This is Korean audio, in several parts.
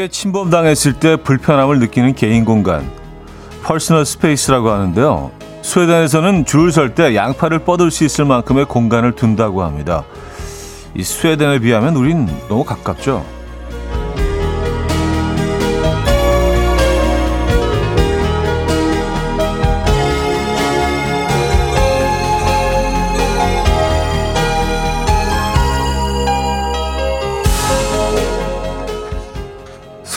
타인에게 침범당했을 때 불편함을 느끼는 개인 공간, personal space라고 하는데요. 스웨덴에서는 줄을 설 때 양팔을 뻗을 수 있을 만큼의 공간을 둔다고 합니다. 이 스웨덴에 비하면 우린 너무 가깝죠.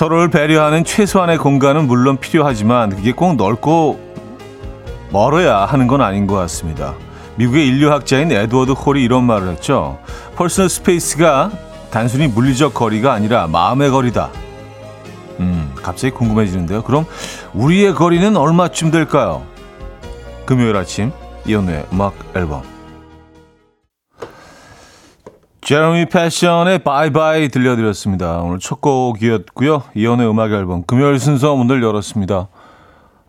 서로를 배려하는 최소한의 공간은 물론 필요하지만 그게 꼭 넓고 멀어야 하는 건 아닌 것 같습니다. 미국의 인류학자인 에드워드 홀이 이런 말을 했죠. personal space가 단순히 물리적 거리가 아니라 마음의 거리다. 음, 갑자기 궁금해지는데요. 그럼 우리의 거리는 얼마쯤 될까요? 금요일 아침 이연우의 음악 앨범 제러미 패션의 바이바이 들려드렸습니다. 오늘 첫 곡이었고요. 이연의 음악 앨범 금요일 순서 문을 열었습니다.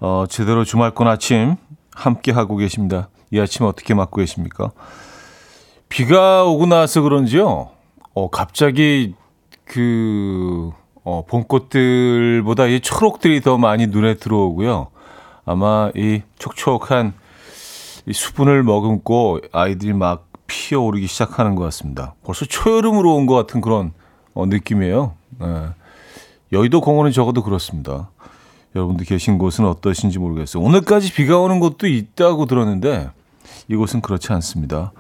어, 제대로 주말권 아침 함께 하고 계십니다. 이 아침 어떻게 맞고 계십니까? 비가 오고 나서 그런지요. 어, 갑자기 그 어, 봄꽃들보다 이 초록들이 더 많이 눈에 들어오고요. 아마 이 촉촉한 이 수분을 머금고 아이들이 막 피어오르기 시작하는 것 같습니다. 벌써 초여름으로 온 것 같은 그런 어, 느낌이에요. 네. 여의도 공원은 적어도 그렇습니다. 여러분들 계신 곳은 어떠신지 모르겠어요. 오늘까지 비가 오는 곳도 있다고 들었는데 이곳은 그렇지 않습니다.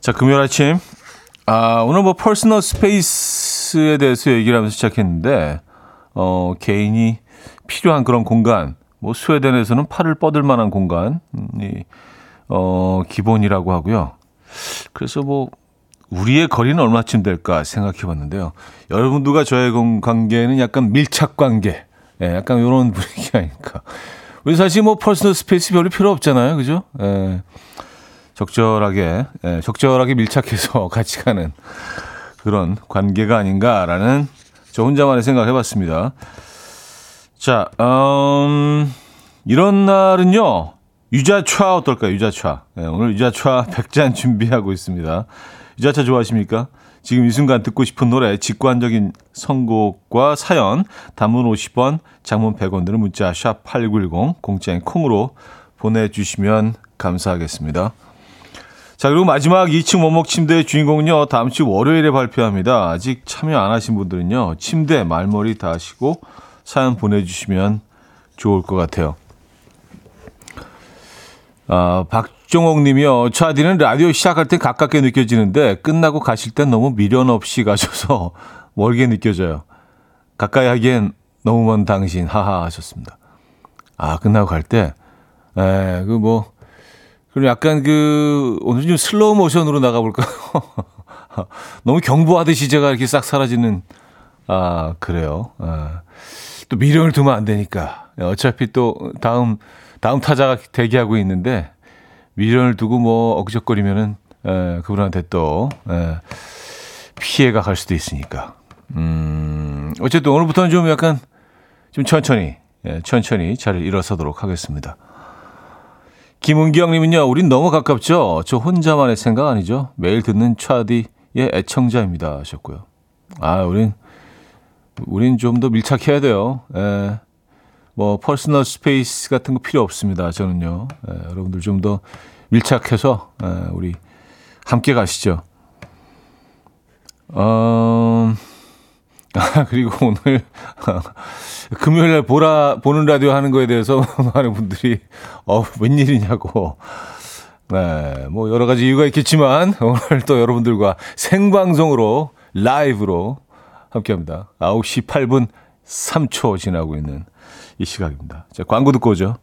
자, 금요일 아침. 아, 오늘 뭐 personal space에 대해서 얘기를 하면서 시작했는데 어, 개인이 필요한 그런 공간, 뭐 스웨덴에서는 팔을 뻗을 만한 공간이 어, 기본이라고 하고요. 그래서 뭐 우리의 거리는 얼마쯤 될까 생각해 봤는데요. 여러분들과 저의 관계는 약간 밀착 관계. 예, 약간 이런 분위기 아닐까. 우리 사실 뭐 personal space 별로 필요 없잖아요. 그죠? 예. 적절하게, 예, 적절하게 밀착해서 같이 가는 그런 관계가 아닌가라는 저 혼자만의 생각을 해봤습니다. 자, 음, 이런 날은요, 유자차 어떨까요? 유자차. 네, 오늘 유자차 100잔 준비하고 있습니다. 유자차 좋아하십니까? 지금 이 순간 듣고 싶은 노래, 직관적인 선곡과 사연, 단문 50원, 장문 100원 드는 문자 샵 8910, 공짜인 콩으로 보내주시면 감사하겠습니다. 자, 그리고 마지막 2층 원목 침대의 주인공은요, 다음 주 월요일에 발표합니다. 아직 참여 안 하신 분들은요, 침대 말머리 다 하시고 사연 보내주시면 좋을 것 같아요. 아, 박종옥 님이요. 차디는 라디오 시작할 때 가깝게 느껴지는데 끝나고 가실 땐 너무 미련 없이 가셔서 멀게 느껴져요. 가까이 하기엔 너무 먼 당신 하하 하셨습니다. 아, 끝나고 갈 때, 에, 그 뭐, 그럼 약간 그, 오늘 좀 슬로우 모션으로 나가 볼까요? 너무 경보하듯이 제가 이렇게 싹 사라지는, 아, 그래요. 아, 또 미련을 두면 안 되니까. 어차피 또 다음, 다음 타자가 대기하고 있는데 미련을 두고 뭐 억적거리면은 에, 그분한테 또 에, 피해가 갈 수도 있으니까. 음, 어쨌든 오늘부터는 좀 약간 좀 천천히 예, 천천히 자리를 일어서도록 하겠습니다. 김은경님은요, 우린 너무 가깝죠. 저 혼자만의 생각 아니죠. 매일 듣는 차디의 애청자입니다 하셨고요. 아, 우린 우린 좀 더 밀착해야 돼요. 예. 뭐 personal space 같은 거 필요 없습니다. 저는요. 예, 여러분들 좀 더 밀착해서 예, 우리 함께 가시죠. 어, 아, 그리고 오늘 금요일에 보라 보는 라디오 하는 거에 대해서 많은 분들이 어 웬일이냐고. 네, 뭐 여러 가지 이유가 있겠지만 오늘 또 여러분들과 생방송으로 라이브로 함께합니다. 9시 8분 3초 지나고 있는 이 시각입니다. 자, 광고 듣고 오죠.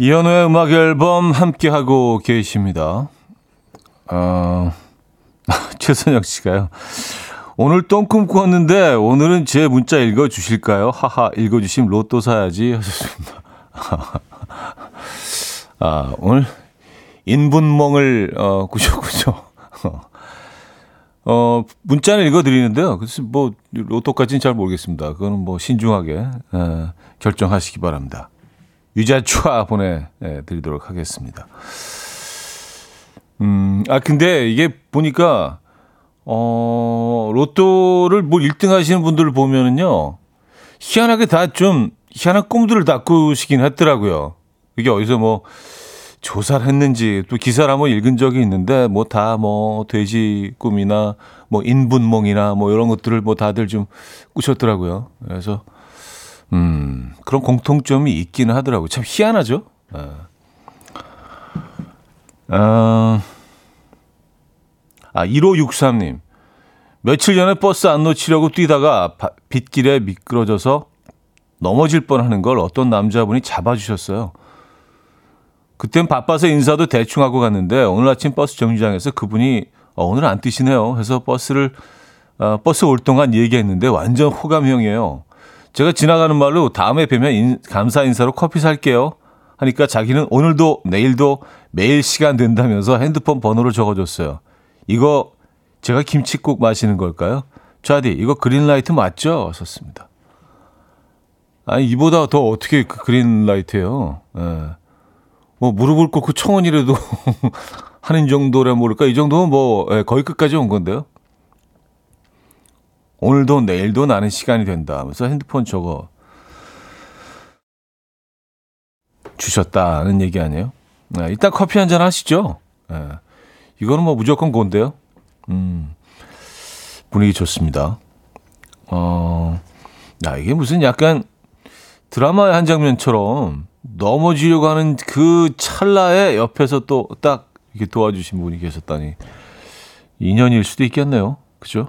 이현우의 음악 앨범 함께 하고 계십니다. 어, 최선영 씨가요. 오늘 똥꿈 꾸었는데 오늘은 제 문자 읽어 주실까요? 하하 읽어 주시면 로또 사야지 하셨습니다. 아 오늘 인분멍을 어, 꾸셨군요. 어 문자는 읽어 드리는데요. 그래서 뭐 로또까지는 잘 모르겠습니다. 그거는 뭐 신중하게 에, 결정하시기 바랍니다. 유자추아 보내 드리도록 하겠습니다. 음, 아, 근데 이게 보니까, 어, 로또를 뭐 1등 하시는 분들을 보면은요, 희한하게 다 좀, 희한한 꿈들을 다 꾸시긴 했더라고요. 이게 어디서 뭐, 조사를 했는지, 또 기사를 한번 읽은 적이 있는데, 뭐 다 뭐, 돼지 꿈이나, 뭐, 인분몽이나, 뭐, 이런 것들을 뭐 다들 좀 꾸셨더라고요. 그래서, 음, 그런 공통점이 있기는 하더라고요. 참 희한하죠? 네. 아, 아 1563님. 며칠 전에 버스 안 놓치려고 뛰다가 바, 빗길에 미끄러져서 넘어질 뻔하는 걸 어떤 남자분이 잡아주셨어요. 그땐 바빠서 인사도 대충 하고 갔는데 오늘 아침 버스 정류장에서 그분이 어, 오늘 안 뛰시네요. 해서 버스를 어, 버스 올 동안 얘기했는데 완전 호감형이에요. 제가 지나가는 말로 다음에 뵈면 인, 감사 인사로 커피 살게요. 하니까 자기는 오늘도 내일도 매일 시간 된다면서 핸드폰 번호를 적어줬어요. 이거 제가 김치국 마시는 걸까요? 좌디 이거 green light 맞죠? 썼습니다. 아니 이보다 더 어떻게 그 green light예요? 예. 뭐 무릎을 꿇고 청원이라도 하는 정도라 모를까? 이 정도면 뭐 예, 거의 끝까지 온 건데요. 오늘도 내일도 나는 시간이 된다 하면서 핸드폰 적어 주셨다는 얘기 아니에요? 네, 일단 커피 한 잔 하시죠. 네, 이거는 뭐 무조건 건데요. 음, 분위기 좋습니다. 어, 야, 이게 무슨 약간 드라마의 한 장면처럼 넘어지려고 하는 그 찰나에 옆에서 또 딱 이렇게 도와주신 분이 계셨다니 인연일 수도 있겠네요. 그죠?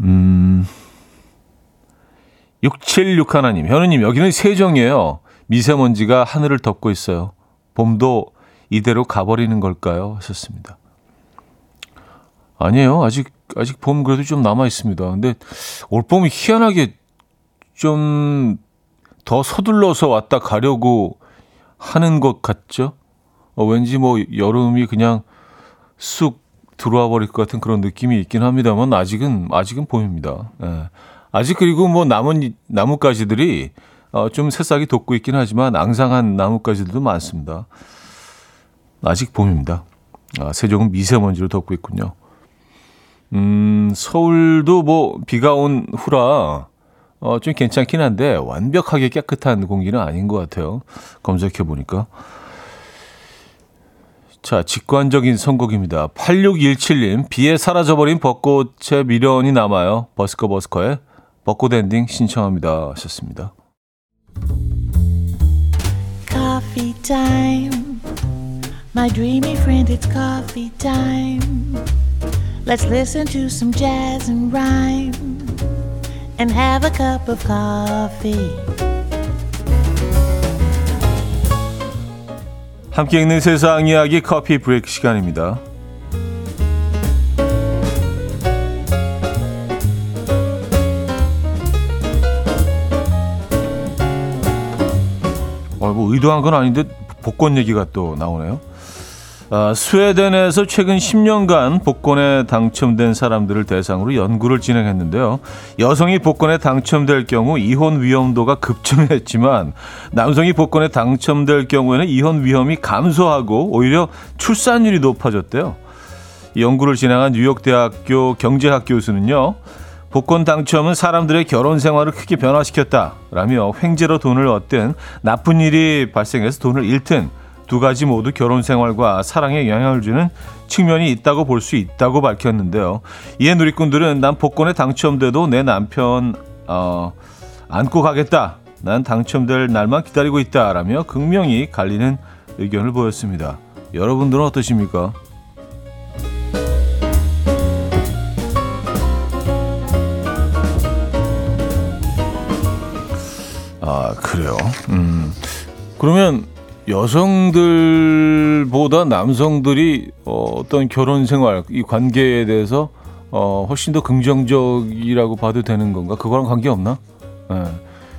음. 676 하나님, 현우님, 여기는 세정이에요. 미세먼지가 하늘을 덮고 있어요. 봄도 이대로 가버리는 걸까요? 하셨습니다. 아니에요. 아직, 아직 봄 그래도 좀 남아 있습니다. 근데 올 봄이 희한하게 좀 더 서둘러서 왔다 가려고 하는 것 같죠? 어, 왠지 뭐 여름이 그냥 쑥 들어와 버릴 것 같은 그런 느낌이 있긴 합니다만 아직은 아직은 봄입니다. 예. 아직 그리고 뭐 남은 나뭇가지들이 어, 좀 새싹이 돋고 있긴 하지만 앙상한 나뭇가지들도 많습니다. 아직 봄입니다. 아, 세종은 미세먼지로 덮고 있군요. 음, 서울도 뭐 비가 온 후라 어, 좀 괜찮긴 한데 완벽하게 깨끗한 공기는 아닌 것 같아요. 검색해 보니까. 자, 직관적인 선곡입니다. 8617님, 비에 사라져버린 벚꽃의 미련이 남아요. 버스커 버스커의 벚꽃 엔딩 신청합니다. 하셨습니다. Coffee time. My dreamy friend, it's coffee time. Let's listen to some jazz and rhyme and have a cup of coffee. 함께 있는 세상 이야기 커피 브레이크 시간입니다. 어, 뭐 의도한 건 아닌데 복권 얘기가 또 나오네요. 아, 스웨덴에서 최근 10년간 복권에 당첨된 사람들을 대상으로 연구를 진행했는데요. 여성이 복권에 당첨될 경우 이혼 위험도가 급증했지만 남성이 복권에 당첨될 경우에는 이혼 위험이 감소하고 오히려 출산율이 높아졌대요. 연구를 진행한 뉴욕대학교 경제학 교수는요. 복권 당첨은 사람들의 결혼 생활을 크게 변화시켰다라며 횡재로 돈을 얻든 나쁜 일이 발생해서 돈을 잃든 두 가지 모두 결혼 생활과 사랑에 영향을 주는 측면이 있다고 볼 수 있다고 밝혔는데요. 이에 누리꾼들은 난 복권에 당첨돼도 내 남편 어, 안고 가겠다. 난 당첨될 날만 기다리고 있다라며 극명히 갈리는 의견을 보였습니다. 여러분들은 어떠십니까? 아 그래요. 음 그러면 여성들보다 남성들이 어, 어떤 결혼 생활, 이 관계에 대해서 어, 훨씬 더 긍정적이라고 봐도 되는 건가? 그거랑 관계 없나? 예.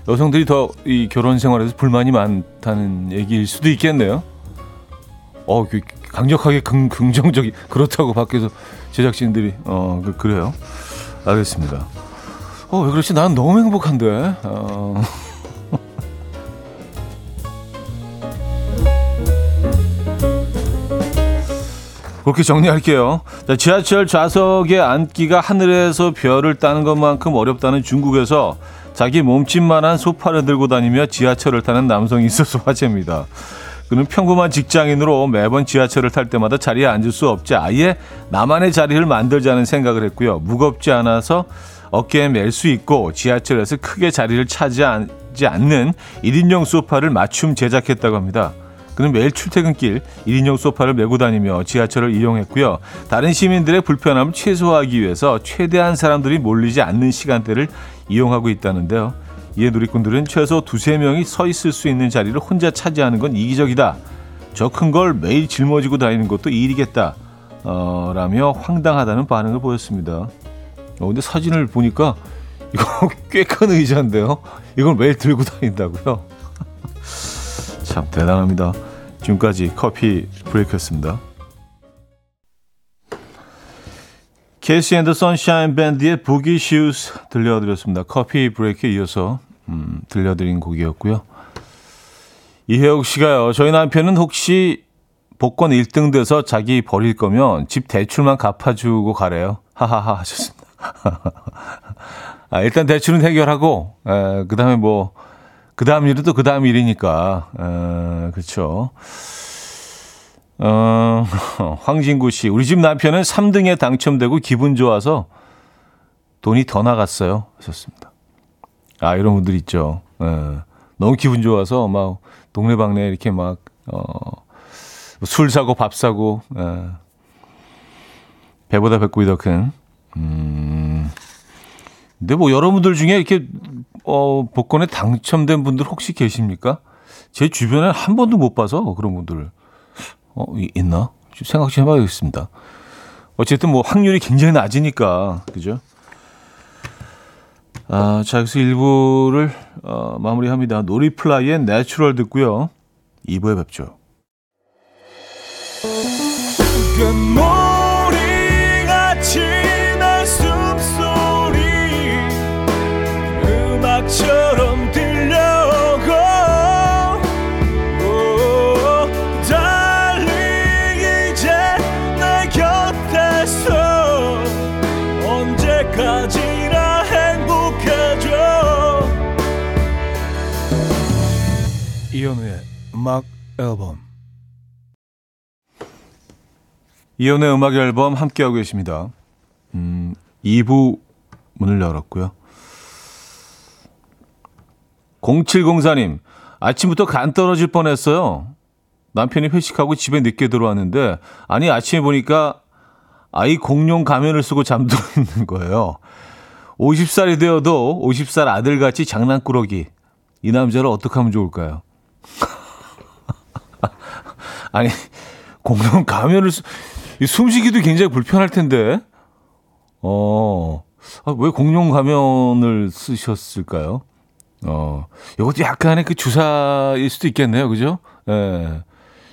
여성들이 더 이 결혼 생활에서 불만이 많다는 얘기일 수도 있겠네요. 어, 그 강력하게 긍, 긍정적이 그렇다고 밖에서 제작진들이 어 그, 그래요. 알겠습니다. 어, 왜 그렇지? 난 너무 행복한데. 어. 그렇게 정리할게요. 자, 지하철 좌석에 앉기가 하늘에서 별을 따는 것만큼 어렵다는 중국에서 자기 몸집만한 소파를 들고 다니며 지하철을 타는 남성이 있어서 화제입니다. 그는 평범한 직장인으로 매번 지하철을 탈 때마다 자리에 앉을 수 없지 아예 나만의 자리를 만들자는 생각을 했고요. 무겁지 않아서 어깨에 멜 수 있고 지하철에서 크게 자리를 차지하지 않는 1인용 소파를 맞춤 제작했다고 합니다. 그는 매일 출퇴근길 1인용 소파를 메고 다니며 지하철을 이용했고요. 다른 시민들의 불편함을 최소화하기 위해서 최대한 사람들이 몰리지 않는 시간대를 이용하고 있다는데요. 이에 누리꾼들은 최소 두세 명이 서 있을 수 있는 자리를 혼자 차지하는 건 이기적이다. 저 큰 걸 매일 짊어지고 다니는 것도 일이겠다. 어, 라며 황당하다는 반응을 보였습니다. 어, 근데 사진을 보니까 이거 꽤 큰 의자인데요. 이걸 매일 들고 다닌다고요? 참 대단합니다. 지금까지 coffee break였습니다. KC and the Sunshine Band의 Boogie Shoes 들려드렸습니다. coffee break에 이어서 음, 들려드린 곡이었고요. 이혜옥 씨가요. 저희 남편은 혹시 복권 1등 돼서 자기 버릴 거면 집 대출만 갚아주고 가래요. 하하하 하셨습니다. 아, 일단 대출은 해결하고 에, 그다음에 뭐 그 다음 일은 또 그 다음 일이니까 에, 그렇죠. 어, 황진구 씨, 우리 집 남편은 3등에 당첨되고 기분 좋아서 돈이 더 나갔어요. 하셨습니다. 아, 이런 분들 있죠. 예, 너무 기분 좋아서 막 동네방네 이렇게 막, 어, 술 사고 밥 사고, 예, 배보다 배꼽이 더 큰. 음, 근데 뭐 여러분들 중에 이렇게, 어, 복권에 당첨된 분들 혹시 계십니까? 제 주변에 한 번도 못 봐서 그런 분들을. 어, 있나? 생각 좀 해봐야겠습니다. 어쨌든 뭐 확률이 굉장히 낮으니까, 그죠? 아, 자, 여기서 1부를 어, 마무리합니다. 노리플라이의 Natural 듣고요. 2부에 뵙죠. 음악 앨범. 이현우의 음악 앨범 함께하고 계십니다. 음, 2부 문을 열었고요. 0704님, 아침부터 간 떨어질 뻔했어요. 남편이 회식하고 집에 늦게 들어왔는데, 아니, 아침에 보니까 아이 공룡 가면을 쓰고 잠들어 있는 거예요. 50살이 되어도 50살 아들같이 장난꾸러기. 이 남자를 어떻게 하면 좋을까요? 아니, 공룡 가면을, 쓰, 숨쉬기도 굉장히 불편할 텐데, 어, 아, 왜 공룡 가면을 쓰셨을까요? 어, 이것도 약간의 그 주사일 수도 있겠네요. 그죠? 예.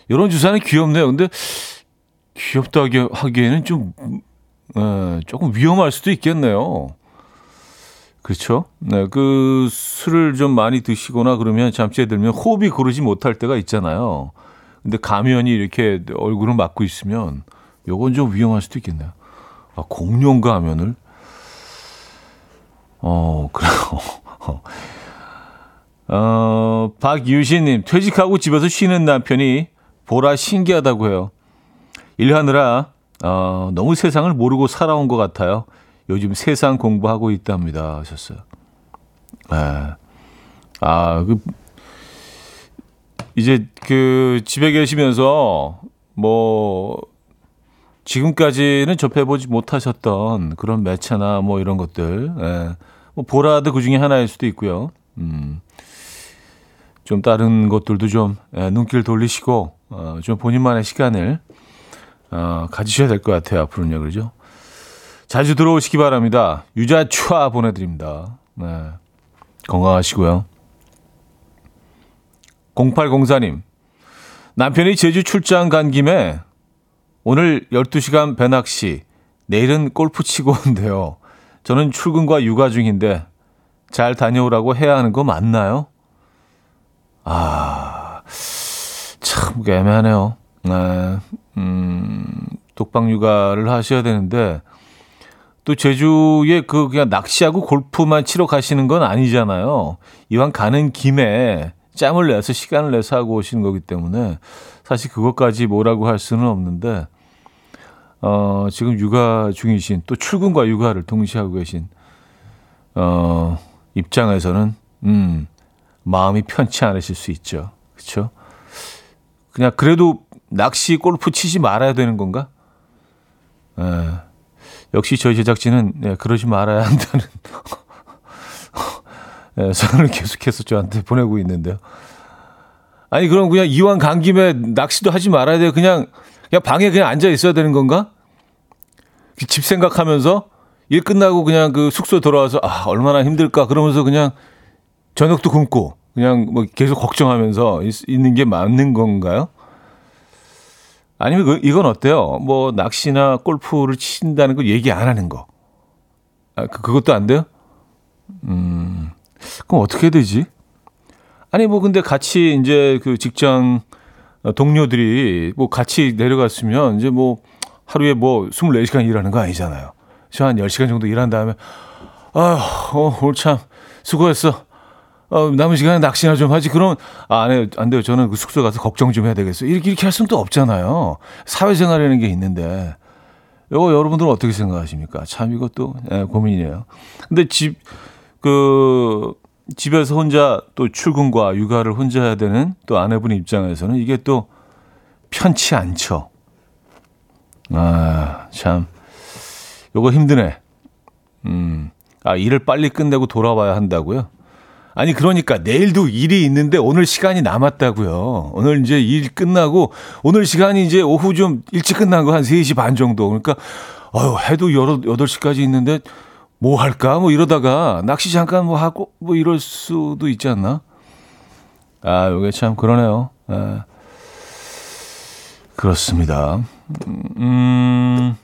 이런 주사는 귀엽네요. 근데, 귀엽다 하기에는 좀, 예, 조금 위험할 수도 있겠네요. 그렇죠? 네, 그 술을 좀 많이 드시거나 그러면 잠시에 들면 호흡이 고르지 못할 때가 있잖아요. 근데 가면이 이렇게 얼굴을 막고 있으면 요건 좀 위험할 수도 있겠네요. 아, 공룡 가면을 어, 그래요. 어, 박유신님, 퇴직하고 집에서 쉬는 남편이 보라 신기하다고 해요. 일하느라, 어, 너무 세상을 모르고 살아온 것 같아요. 요즘 세상 공부하고 있답니다. 하셨어요. 네. 아, 그, 이제 그 집에 계시면서 뭐, 지금까지는 접해보지 못하셨던 그런 매체나 뭐 이런 것들, 예. 뭐 보라도 그 중에 하나일 수도 있고요. 음. 좀 다른 것들도 좀 예, 눈길 돌리시고 어, 좀 본인만의 시간을 어, 가지셔야 될 것 같아요. 앞으로는요, 그러죠? 자주 들어오시기 바랍니다. 유자추아 보내드립니다. 네. 건강하시고요. 0804님, 남편이 제주 출장 간 김에 오늘 12시간 배낚시, 내일은 골프 치고 온대요. 저는 출근과 육아 중인데 잘 다녀오라고 해야 하는 거 맞나요? 아, 참 애매하네요. 네, 음, 독방 육아를 하셔야 되는데 또 제주에 그 그냥 낚시하고 골프만 치러 가시는 건 아니잖아요. 이왕 가는 김에 짬을 내서 시간을 내서 하고 오시는 거기 때문에 사실 그것까지 뭐라고 할 수는 없는데 어, 지금 육아 중이신 또 출근과 육아를 동시에 하고 계신 어, 입장에서는 음, 마음이 편치 않으실 수 있죠. 그렇죠? 그냥 그래도 낚시 골프 치지 말아야 되는 건가? 에, 역시 저희 제작진은 예, 그러지 말아야 한다는 예, 선을 계속해서 저한테 보내고 있는데요. 아니 그럼 그냥 이왕 간 김에 낚시도 하지 말아야 돼요. 그냥 그냥 방에 그냥 앉아 있어야 되는 건가? 그집 생각하면서 일 끝나고 그냥 그 숙소 돌아와서 아 얼마나 힘들까 그러면서 그냥 저녁도 굶고 그냥 뭐 계속 걱정하면서 있, 있는 게 맞는 건가요? 아니면 그, 이건 어때요? 뭐 낚시나 골프를 친다는 걸 얘기 안 하는 거. 아, 그, 그것도 안 돼요? 음, 그럼 어떻게 되지? 아니 뭐 근데 같이 이제 그 직장 동료들이 뭐 같이 내려갔으면 이제 뭐 하루에 뭐 24시간 일하는 거 아니잖아요. 저한 10시간 정도 일한 다음에 아, 어, 오늘 참 수고했어. 어, 남은 시간에 낚시나 좀 하지. 그럼, 아, 안 해요. 안 돼요. 저는 그 숙소 가서 걱정 좀 해야 되겠어요. 이렇게, 이렇게 할 수는 또 없잖아요. 사회생활이라는 게 있는데. 이거 여러분들은 어떻게 생각하십니까? 참 이것도 예, 고민이에요. 근데 집, 그, 집에서 혼자 또 출근과 육아를 혼자 해야 되는 또 아내분 입장에서는 이게 또 편치 않죠. 아, 참. 요거 힘드네. 음. 아, 일을 빨리 끝내고 돌아와야 한다고요? 아니, 그러니까 내일도 일이 있는데 오늘 시간이 남았다고요. 오늘 이제 일 끝나고 오늘 시간이 이제 오후 좀 일찍 끝난 거 한 3시 반 정도. 그러니까, 아유, 해도 8시까지 있는데 뭐 할까? 뭐 이러다가 낚시 잠깐 뭐 하고 뭐 이럴 수도 있지 않나? 아, 요게 참 그러네요. 아, 그렇습니다. 음,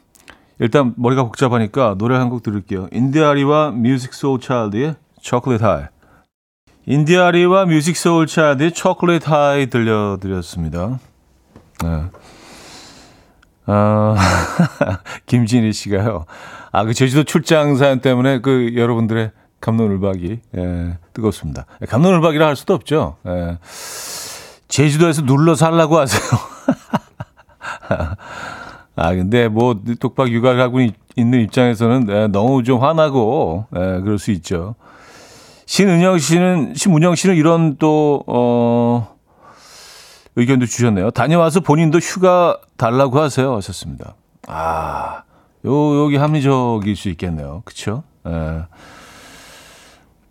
일단 머리가 복잡하니까 노래 한 곡 들을게요. India.Arie와 Musiq Soulchild의 Chocolate High. India.Arie와 Musiq Soulchild의 Chocolate High 들려드렸습니다. 네. 아, 김진희 씨가요. 아, 그 제주도 출장 사연 때문에 그 여러분들의 감론을박이 예, 뜨겁습니다. 감론을박이라 할 수도 없죠. 예. 제주도에서 눌러 살라고 하세요. 아, 근데 뭐 독박 육아를 하고 있는 입장에서는 예, 너무 좀 화나고 예, 그럴 수 있죠. 신은영 씨는 신문영 씨는 이런 또 어. 의견도 주셨네요. 다녀와서 본인도 휴가 달라고 하세요. 하셨습니다. 아, 요, 여기 합리적일 수 있겠네요. 그쵸? 예.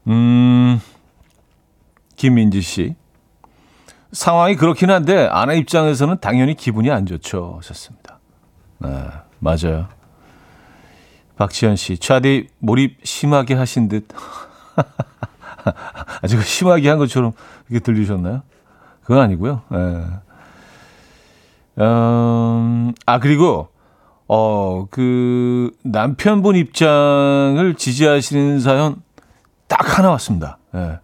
음, 김민지 씨. 상황이 그렇긴 한데, 아내 입장에서는 당연히 기분이 안 좋죠. 하셨습니다. 네, 맞아요. 박지현 씨. 차디 몰입 심하게 하신 듯. 아주 심하게 한 것처럼 이렇게 들리셨나요? 그건 아니고요. 예. 음, 아, 그리고, 어, 그, 남편분 입장을 지지하시는 사연 딱 하나 왔습니다. 예.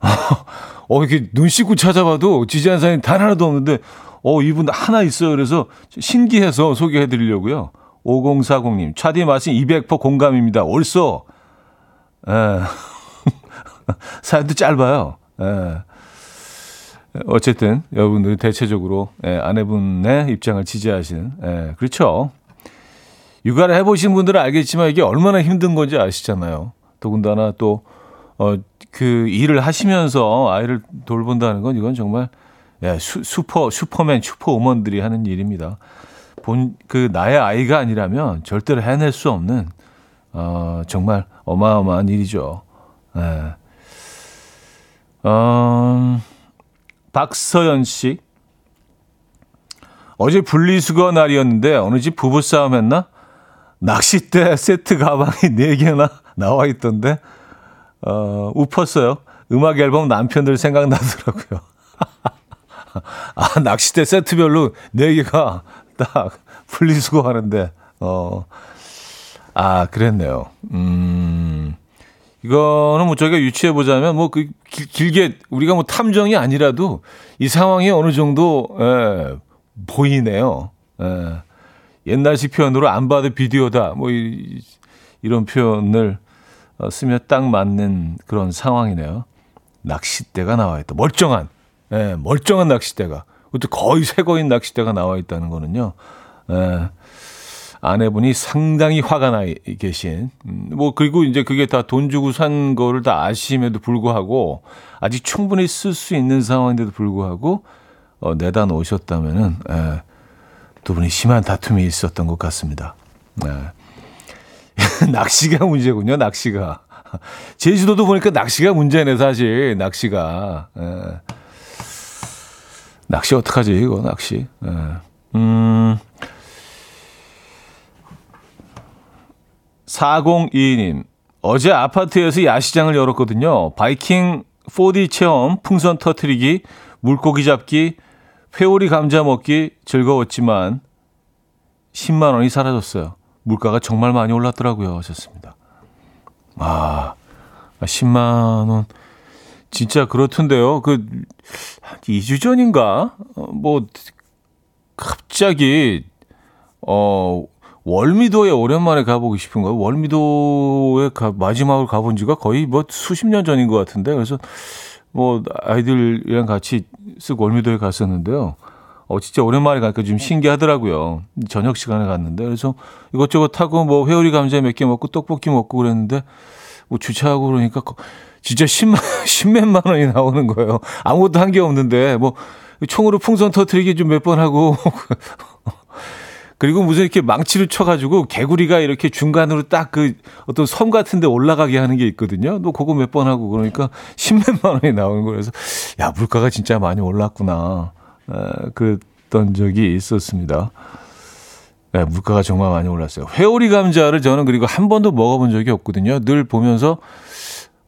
어, 이렇게 눈 씻고 찾아봐도 지지하는 사연이 단 하나도 없는데, 어, 이분 하나 있어요. 그래서 신기해서 소개해 드리려고요. 5040님, 차디의 말씀 200% 공감입니다. 옳소. 예. 사연도 짧아요. 예. 어쨌든 여러분들이 대체적으로 예, 아내분의 입장을 지지하시는 예, 그렇죠. 육아를 해보신 분들은 알겠지만 이게 얼마나 힘든 건지 아시잖아요. 더군다나 또 어, 그 일을 하시면서 아이를 돌본다는 건 이건 정말 예, 수, 슈퍼 슈퍼맨 슈퍼우먼들이 하는 일입니다. 본 그 나의 아이가 아니라면 절대로 해낼 수 없는 어, 정말 어마어마한 일이죠. 예. 어, 박서연 씨. 어제 분리수거 날이었는데 어느 집 부부싸움 했나? 낚싯대 세트 가방이 4개나 나와 있던데, 어, 웃었어요. 음악 앨범 남편들 생각나더라고요. 아, 낚싯대 세트별로 4개가 딱 분리수거 하는데, 어, 아, 그랬네요. 음, 이거는 뭐 저희가 유추해 보자면 뭐 그 길게 우리가 뭐 탐정이 아니라도 이 상황이 어느 정도, 예, 보이네요. 예. 옛날식 표현으로 안 봐도 비디오다. 뭐 이, 이런 표현을 어, 쓰면 딱 맞는 그런 상황이네요. 낚싯대가 나와 있다. 멀쩡한, 예, 멀쩡한 낚싯대가. 그것도 거의 새거인 낚싯대가 나와 있다는 거는요. 예, 아내분이 상당히 화가 나 계신. 음, 뭐 그리고 이제 그게 다 돈 주고 산 거를 다 아심에도 불구하고 아직 충분히 쓸 수 있는 상황인데도 불구하고 어, 내다 놓으셨다면은 예, 두 분이 심한 다툼이 있었던 것 같습니다. 네. 낚시가 문제군요, 낚시가. 제주도도 보니까 낚시가 문제네, 사실. 낚시가. 예. 낚시 어떡하지, 이거, 낚시. 예. 음. 4022님. 어제 아파트에서 야시장을 열었거든요. 바이킹 4D 체험, 풍선 터트리기, 물고기 잡기, 회오리 감자 먹기 즐거웠지만 10만 원이 사라졌어요. 물가가 정말 많이 올랐더라고요. 하셨습니다. 아, 10만 원. 진짜 그렇던데요. 그, 한 2주 전인가? 어, 뭐, 갑자기, 어, 월미도에 오랜만에 가보고 싶은 거예요. 월미도에 가, 마지막으로 가본 지가 거의 뭐 수십 년 전인 것 같은데. 그래서 뭐 아이들이랑 같이 쓱 월미도에 갔었는데요. 어, 진짜 오랜만에 가니까 좀 신기하더라고요. 저녁 시간에 갔는데. 그래서 이것저것 타고 뭐 회오리 감자 몇 개 먹고 떡볶이 먹고 그랬는데 뭐 주차하고 그러니까 진짜 10만, 10몇만 원이 나오는 거예요. 아무것도 한 게 없는데 뭐 총으로 풍선 터트리기 좀 몇 번 하고 그리고 무슨 이렇게 망치를 쳐가지고 개구리가 이렇게 중간으로 딱 그 어떤 섬 같은 데 올라가게 하는 게 있거든요. 너 그거 몇 번 하고 그러니까 10몇만 원이 나오는. 그래서 야, 물가가 진짜 많이 올랐구나. 에, 그랬던 적이 있었습니다. 네, 물가가 정말 많이 올랐어요. 회오리 감자를 저는 그리고 한 번도 먹어본 적이 없거든요. 늘 보면서,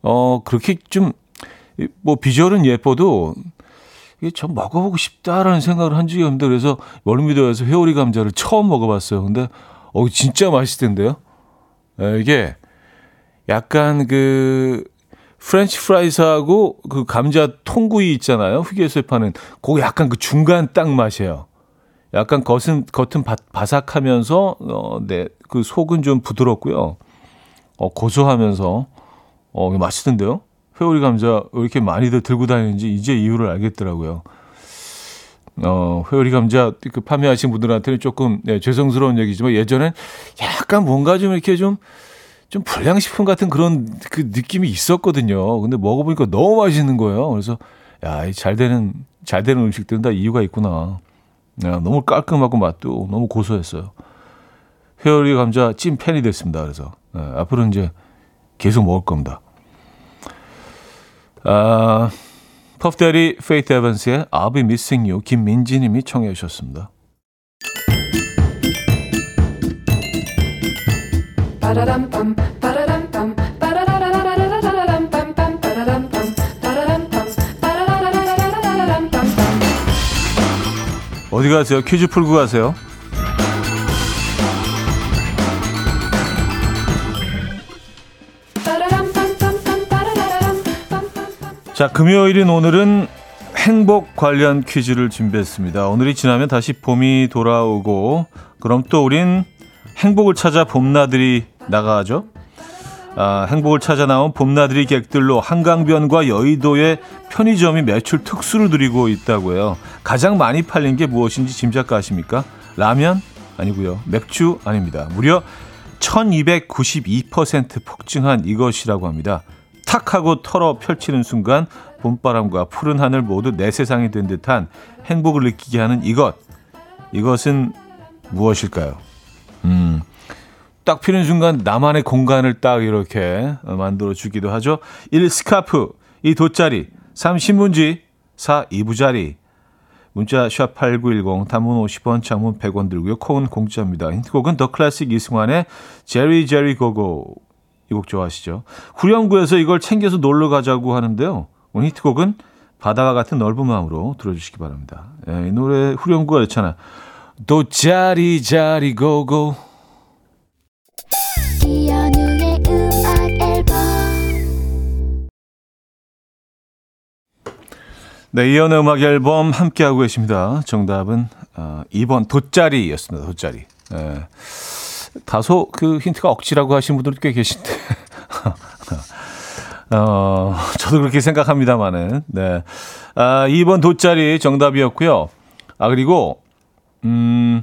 어, 그렇게 좀, 뭐, visual은 예뻐도, 이게 좀 먹어보고 싶다라는 생각을 한 적이 없는데, 그래서 월미도에서 회오리 감자를 처음 먹어봤어요. 근데, 어, 진짜 맛있던데요? 네, 이게 약간 그, french fries하고 그 감자 통구이 있잖아요. 휴게소에 파는. 그거 약간 그 중간 딱 맛이에요. 약간 겉은, 겉은 바, 바삭하면서, 어, 네, 그 속은 좀 부드럽고요. 어, 고소하면서, 어, 맛있던데요? 회오리 감자 왜 이렇게 많이들 들고 다니는지 이제 이유를 알겠더라고요. 어, 회오리 감자 그 판매하신 분들한테는 조금 네, 죄송스러운 얘기지만 예전엔 약간 뭔가 좀 이렇게 좀, 좀 불량식품 같은 그런 그 느낌이 있었거든요. 근데 먹어보니까 너무 맛있는 거예요. 그래서 야, 잘 되는, 잘 되는 음식들은 다 이유가 있구나. 야, 너무 깔끔하고 맛도 너무 고소했어요. 회오리 감자 찐 팬이 됐습니다. 그래서 네, 앞으로 이제 계속 먹을 겁니다. 아, Puff Daddy Faith Evans의 I'll Be Missing You 김민지님이 청해 주셨습니다. 어디 가세요? 퀴즈 풀고 가세요. 자, 금요일인 오늘은 행복 관련 퀴즈를 준비했습니다. 오늘이 지나면 다시 봄이 돌아오고 그럼 또 우린 행복을 찾아 봄나들이 나가죠. 아, 행복을 찾아 나온 봄나들이 객들로 한강변과 여의도의 편의점이 매출 특수를 누리고 있다고요. 가장 많이 팔린 게 무엇인지 짐작 가십니까? 라면 아니고요. 맥주 아닙니다. 무려 1292% 폭증한 이것이라고 합니다. 탁 하고 털어 펼치는 순간 봄바람과 푸른 하늘 모두 내 세상이 된 듯한 행복을 느끼게 하는 이것. 이것은 무엇일까요? 음, 딱 피는 순간 나만의 공간을 딱 이렇게 만들어 주기도 하죠. 1. 스카프, 2. 돗자리, 3. 신문지, 4. 이부자리. 문자 샵 8910 단문 50원 장문 100원 들고요. 콩은 공짜입니다. 힌트곡은 더 클래식 이승환의 제리 제리 고고 이 곡 좋아하시죠? 후렴구에서 이걸 챙겨서 놀러 가자고 하는데요. 오늘 히트곡은 바다와 같은 넓은 마음으로 들어주시기 바랍니다. 예, 이 노래 후렴구가 있잖아요. 도 자리 자리 고고 이현우의 음악 앨범 네, 이연의 음악 앨범 함께하고 계십니다. 정답은 어, 2번 돗자리였습니다. 돗자리. 예. 다소 그 힌트가 억지라고 하신 분들도 꽤 계신데. 어, 저도 그렇게 생각합니다만은. 네. 아, 2번 돗자리 정답이었고요. 아, 그리고, 음,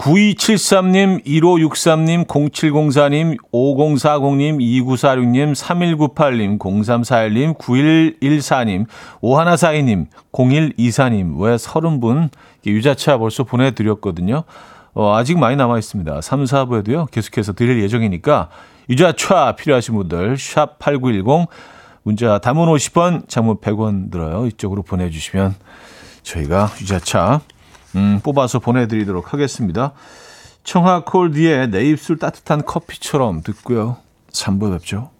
9273님, 1563님, 0704님, 5040님, 2946님, 3198님, 0341님, 9114님, 5142님, 0124님, 왜 30분 유자차 벌써 보내드렸거든요. 어, 아직 많이 남아 있습니다. 3, 4부에도요. 계속해서 드릴 예정이니까 유자차 필요하신 분들 샵 8910 문자 담은 50원, 장문 100원 들어요. 이쪽으로 보내 주시면 저희가 유자차 음, 뽑아서 보내 드리도록 하겠습니다. 청하 콜드의 내 입술 따뜻한 커피처럼 듣고요. 3부 뵙죠.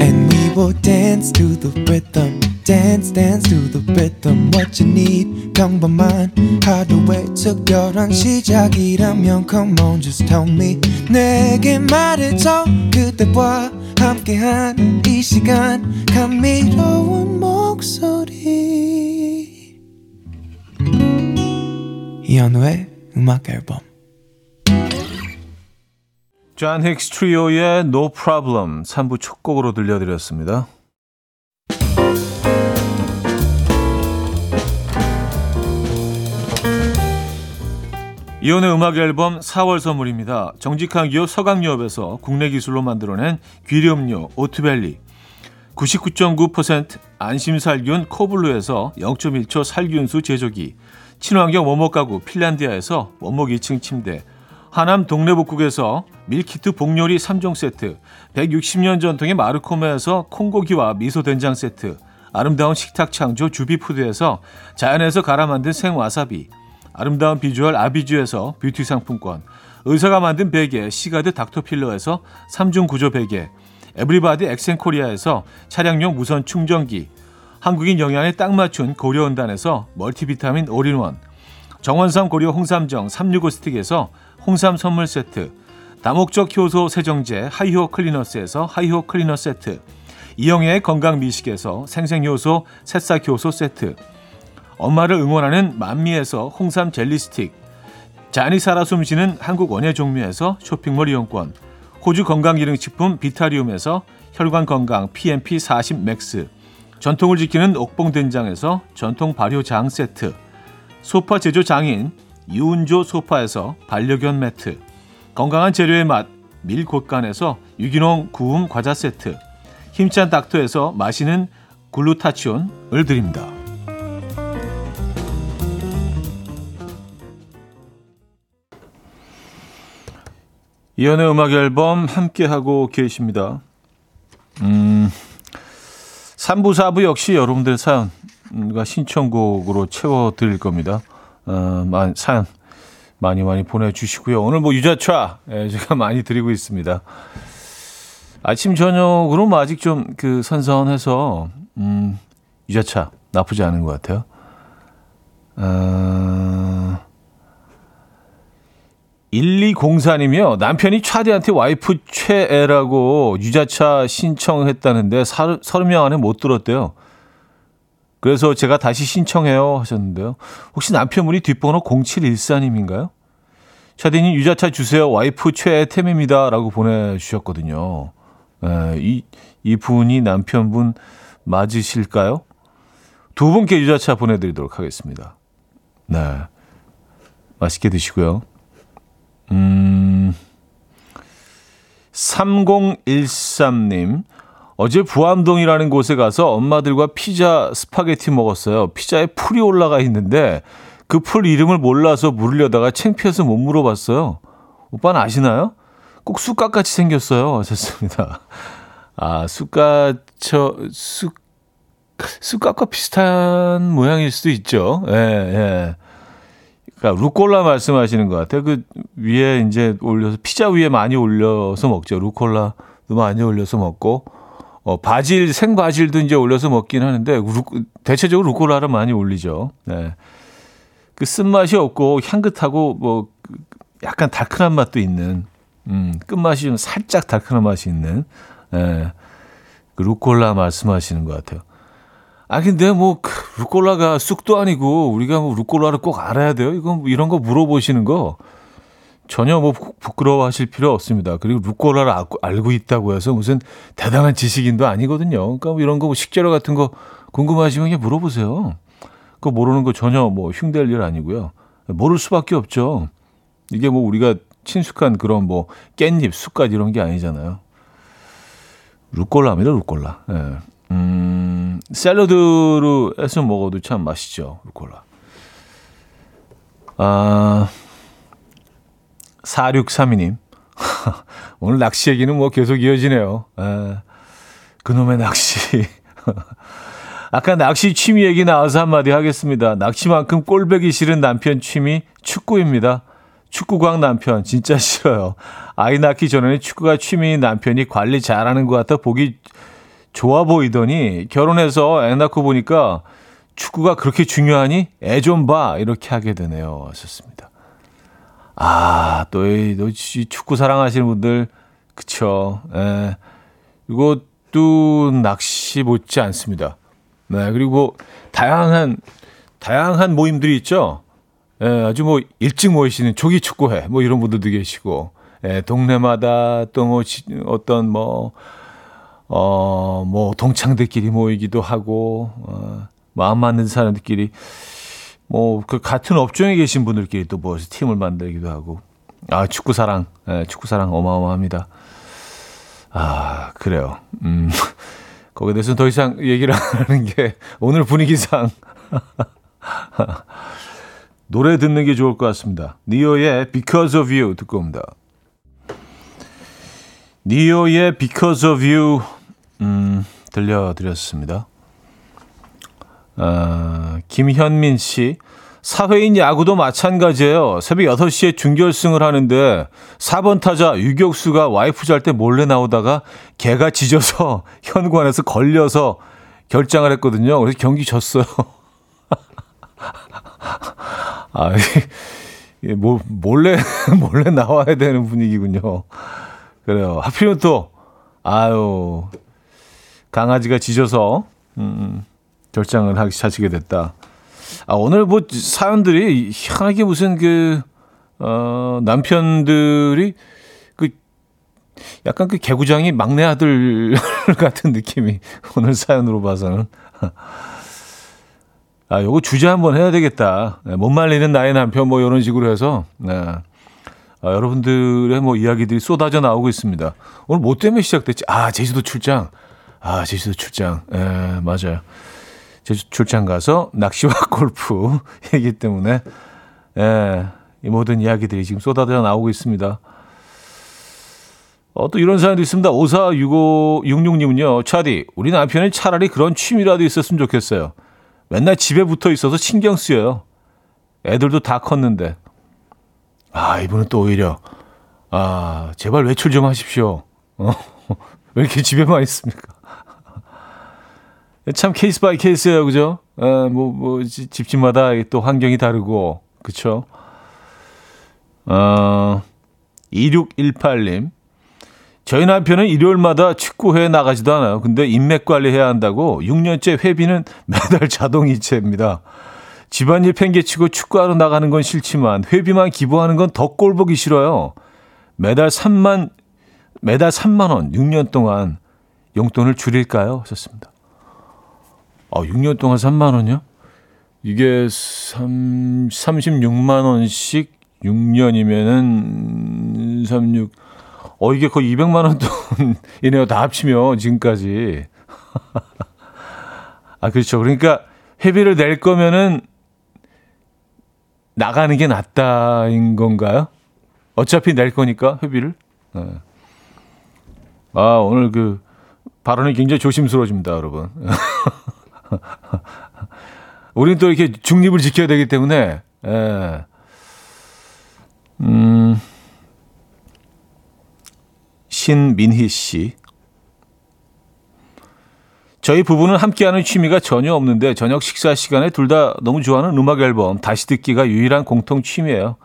And we will dance to the rhythm. Dance, dance to the rhythm. What you need, 평범한 하루의 특별한 시작이라면 Come on, just tell me. 내게 말해줘. 그대와 함께한 이 시간. 감미로운 목소리. 이현우의 음악 앨범. John Hicks Trio의 No Problem 3부 첫 곡으로 들려드렸습니다. 이현우의 음악 앨범 4월 선물입니다. 정직한 기업 서강유업에서 국내 기술로 만들어낸 귀리음료 오트벨리. 99.9% 안심살균 코블루에서 0.1초 살균수 제조기. 친환경 원목 가구 핀란디아에서 원목 2층 침대. 하남 동래복국에서 밀키트 복요리 3종 세트. 160년 전통의 마르코메에서 콩고기와 미소된장 세트. 아름다운 식탁 창조 주비푸드에서 자연에서 갈아 만든 생와사비 아름다운 비주얼 아비주에서 뷰티 상품권 의사가 만든 베개 시가드 닥터필러에서 3중 구조 베개 에브리바디 엑센코리아에서 차량용 무선 충전기 한국인 영양에 딱 맞춘 고려원단에서 멀티비타민 올인원 정원삼 고려 홍삼정 365 스틱에서 홍삼 선물 세트 다목적 효소 세정제 하이호 클리너스에서 하이호 클리너 세트 이영애의 건강 미식에서 생생효소 새싹 효소 세트 엄마를 응원하는 만미에서 홍삼 젤리 스틱 자연이 살아 숨쉬는 한국 원예 종묘에서 쇼핑몰 이용권 호주 건강기능식품 비타리움에서 혈관 건강 PMP 40 맥스 전통을 지키는 옥봉 된장에서 전통 발효 장 세트 소파 제조 장인 유운조 소파에서 반려견 매트 건강한 재료의 맛 밀곳간에서 유기농 구움 과자 세트 힘찬 닥터에서 마시는 글루타치온을 드립니다. 이연의 음악 앨범 함께하고 계십니다. 음, 3부, 4부 역시 여러분들 사연과 신청곡으로 채워드릴 겁니다. 어, 마, 사연 많이 많이 보내주시고요. 오늘 뭐 유자차 예, 제가 많이 드리고 있습니다. 아침 저녁으로 뭐 아직 좀 그 선선해서 음, 유자차 나쁘지 않은 것 같아요. 어, 1204님이요. 남편이 차디한테 와이프 최애라고 유자차 신청했다는데 사, 30명 안에 못 들었대요. 그래서 제가 다시 신청해요 하셨는데요. 혹시 남편분이 뒷번호 0714님인가요? 차디님 유자차 주세요. 와이프 최애 템입니다. 라고 보내주셨거든요. 에, 이, 이 분이 남편분 맞으실까요? 두 분께 유자차 보내드리도록 하겠습니다. 네. 맛있게 드시고요. 음, 3013님. 어제 부암동이라는 곳에 가서 엄마들과 피자 스파게티 먹었어요. 피자에 풀이 올라가 있는데 그 풀 이름을 몰라서 물으려다가 창피해서 못 물어봤어요. 오빠는 아시나요? 꼭 쑥갓같이 생겼어요. 하셨습니다. 아, 쑥갓처, 쑥, 쑥갓과 비슷한 모양일 수도 있죠. 예, 예. 그러니까 루꼴라 말씀하시는 것 같아요. 그 위에 이제 올려서 피자 위에 많이 올려서 먹죠. 루꼴라도 많이 올려서 먹고 어 바질 생바질도 이제 올려서 먹긴 하는데 루, 대체적으로 루꼴라를 많이 올리죠. 네. 그 쓴맛이 없고 향긋하고 뭐 약간 달큰한 맛도 있는 음, 끝맛이 좀 살짝 달큰한 맛이 있는 예. 그 루꼴라 말씀하시는 것 같아요. 아 근데 뭐그 루꼴라가 쑥도 아니고 우리가 뭐 루꼴라를 꼭 알아야 돼요. 이건 뭐 이런 거 물어보시는 거 전혀 뭐 부- 부끄러워하실 필요 없습니다. 그리고 루꼴라를 알고, 알고 있다고 해서 무슨 대단한 지식인도 아니거든요. 그러니까 뭐 이런 거 뭐 식재료 같은 거 궁금하시면 그냥 물어보세요. 그거 모르는 거 전혀 뭐 흉될 일 아니고요. 모를 수밖에 없죠. 이게 뭐 우리가 친숙한 그런 뭐 깻잎, 쑥갓 이런 게 아니잖아요. 루꼴라입니다, 루꼴라. 예. 음, 샐러드로 해서 먹어도 참 맛있죠, 루꼴라. 아, 4632님. 오늘 낚시 얘기는 뭐 계속 이어지네요. 에, 그놈의 낚시. 아까 낚시 취미 얘기 나와서 한마디 하겠습니다. 낚시만큼 꼴배기 싫은 남편 취미 축구입니다. 축구광 남편 진짜 싫어요. 아이 낳기 전에는 축구가 취미인 남편이 관리 잘하는 것 같아 보기 좋아 보이더니 결혼해서 애 낳고 보니까 축구가 그렇게 중요하니 애 좀 봐 이렇게 하게 되네요. 하셨습니다. 아, 또, 이, 또, 이 축구 사랑하시는 분들, 그쵸. 예. 이것도 낚시 못지 않습니다. 네, 그리고 다양한, 다양한 모임들이 있죠. 예, 아주 뭐 일찍 모이시는 조기 축구회, 뭐 이런 분들도 계시고, 예, 동네마다 또 뭐, 지- 어떤 뭐, 어, 뭐, 동창들끼리 모이기도 하고, 어, 마음 맞는 사람들끼리 뭐 그 같은 업종에 계신 분들끼리 또 모여서 팀을 만들기도 하고. 아 축구 사랑. 예, 축구 사랑 어마어마합니다. 아 그래요. 음. 거기에 대해서는 더 이상 얘기를 안 하는 게 오늘 분위기상. 노래 듣는 게 좋을 것 같습니다. 니오의 Because of You 듣고 옵니다. 니오의 Because of You 음 들려드렸습니다 아, 김현민 씨. 사회인 야구도 마찬가지예요. 새벽 6시에 준결승을 하는데 4번 타자 유격수가 와이프 잘 때 몰래 나오다가 개가 짖어서 현관에서 걸려서 결장을 했거든요. 그래서 경기 졌어요. 아, 이게 뭐, 몰래, 몰래 나와야 되는 분위기군요. 그래요. 하필이면 또, 아유, 강아지가 짖어서, 음, 결장을 하기 자시게 됐다. 아, 오늘 뭐 사연들이 희한하게 무슨 그, 어, 남편들이 그, 약간 그 개구장이 막내 아들 같은 느낌이 오늘 사연으로 봐서는. 아, 요거 주제 한번 해야 되겠다. 네, 못 말리는 나의 남편 뭐 이런 식으로 해서, 네. 아, 여러분들의 뭐 이야기들이 쏟아져 나오고 있습니다. 오늘 뭐 때문에 시작됐지? 아, 제주도 출장. 아, 제주도 출장. 예, 맞아요. 제주 출장 가서 낚시와 골프 얘기 때문에 예, 이 모든 이야기들이 지금 쏟아져 나오고 있습니다. 어, 또 이런 사연도 있습니다. 546566님은요. 차디, 우리 남편은 차라리 그런 취미라도 있었으면 좋겠어요. 맨날 집에 붙어 있어서 신경 쓰여요. 애들도 다 컸는데. 아, 이분은 또 오히려 아, 제발 외출 좀 하십시오. 어? 왜 이렇게 집에만 있습니까? 참 case by case예요, 그죠? 에, 뭐, 뭐, 지- 집집마다 또 환경이 다르고, 그쵸? 어, 2618님. 저희 남편은 일요일마다 축구회에 나가지도 않아요. 근데 인맥 관리해야 한다고 6년째 회비는 매달 자동이체입니다. 집안일 팽개치고 축구하러 나가는 건 싫지만 회비만 기부하는 건 더 꼴보기 싫어요. 매달 3만, 매달 3만 원, 6년 동안 용돈을 줄일까요? 하셨습니다. 아, 6년 동안 3만 원이요? 이게 3, 36만 원씩 6년이면은 36, 어, 이게 거의 200만 원 돈이네요. 다 합치면 지금까지. 아, 그렇죠. 그러니까 회비를 낼 거면은 나가는 게 낫다인 건가요? 어차피 낼 거니까 회비를. 네. 아, 오늘 그 발언이 굉장히 조심스러워집니다, 여러분. 우리는 또 이렇게 중립을 지켜야 되기 때문에, 예. 음, 신민희 씨. 저희 부부는 함께하는 취미가 전혀 없는데 저녁 식사 시간에 둘 다 너무 좋아하는 음악 앨범 다시 듣기가 유일한 공통 취미예요.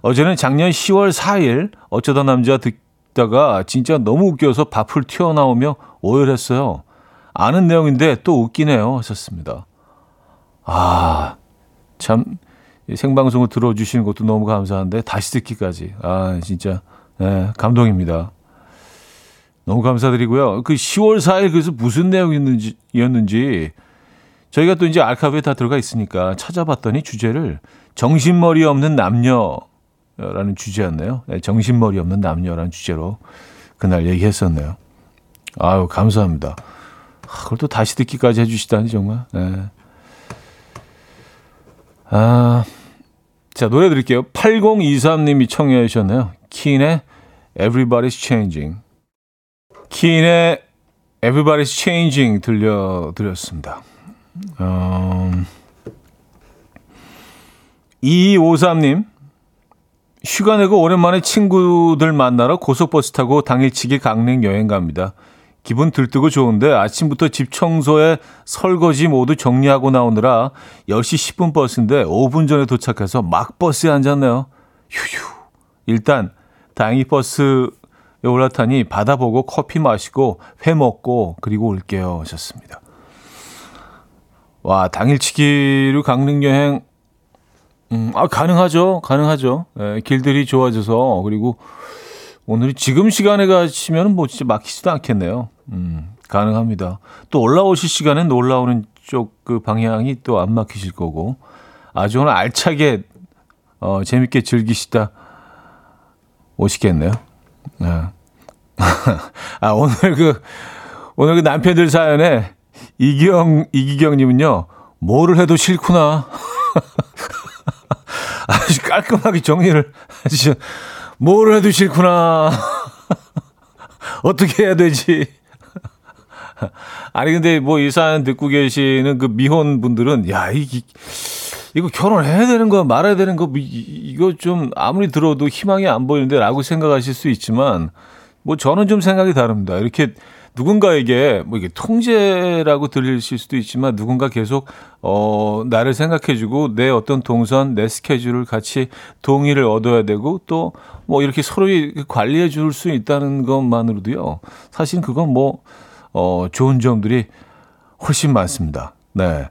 어제는 작년 10월 4일 어쩌다 남자 듣다가 진짜 너무 웃겨서 밥풀 튀어나오며 오열했어요. 아는 내용인데 또 웃기네요. 하셨습니다. 아, 참, 이 생방송을 들어주시는 것도 너무 감사한데, 다시 듣기까지. 아, 진짜, 네, 감동입니다. 너무 감사드리고요. 그 10월 4일 그래서 무슨 내용이었는지, 저희가 또 이제 알카브에 다 들어가 있으니까 찾아봤더니 주제를 정신머리 없는 남녀라는 주제였네요. 네, 정신머리 없는 남녀라는 주제로 그날 얘기했었네요. 아유, 감사합니다. 아, 그걸 또 다시 듣기까지 해주시다니 정말. 네. 아, 자 노래 드릴게요. 8023님이 청해 주셨네요. 킨의 Everybody's Changing. 킨의 Everybody's Changing 들려드렸습니다. 음, 2253님. 휴가 내고 오랜만에 친구들 만나러 고속버스 타고 당일치기 강릉 여행 갑니다. 기분 들뜨고 좋은데 아침부터 집 청소에 설거지 모두 정리하고 나오느라 10시 10분 버스인데 5분 전에 도착해서 막 버스에 앉았네요. 휴휴. 일단 다행히 버스에 올라타니 바다 보고 커피 마시고 회 먹고 그리고 올게요 하셨습니다. 와 당일치기로 강릉 여행 음, 아 가능하죠 가능하죠 예, 길들이 좋아져서 그리고 오늘이 지금 시간에 가시면 뭐 진짜 막히지도 않겠네요. 음, 가능합니다. 또 올라오실 시간엔 올라오는 쪽 그 방향이 또 안 막히실 거고 아주 오늘 알차게 어, 재밌게 즐기시다 오시겠네요. 네. 아 오늘 그 오늘 그 남편들 사연에 이기영 이기경님은요 뭐를 해도 싫구나. 아주 깔끔하게 정리를 하시죠. 뭘 해도 싫구나. 어떻게 해야 되지? 아니, 근데 뭐 이 사연 듣고 계시는 그 미혼 분들은, 야, 이, 이거 결혼해야 되는 거야, 말아야 되는 거, 이거 좀 아무리 들어도 희망이 안 보이는데 라고 생각하실 수 있지만, 뭐 저는 좀 생각이 다릅니다. 이렇게 누군가에게 뭐 이게 통제라고 들리실 수도 있지만 누군가 계속 어 나를 생각해주고 내 어떤 동선, 내 스케줄을 같이 동의를 얻어야 되고 또 뭐 이렇게 서로 관리해 줄 수 있다는 것만으로도요. 사실 그건 뭐 어 좋은 점들이 훨씬 많습니다. 네.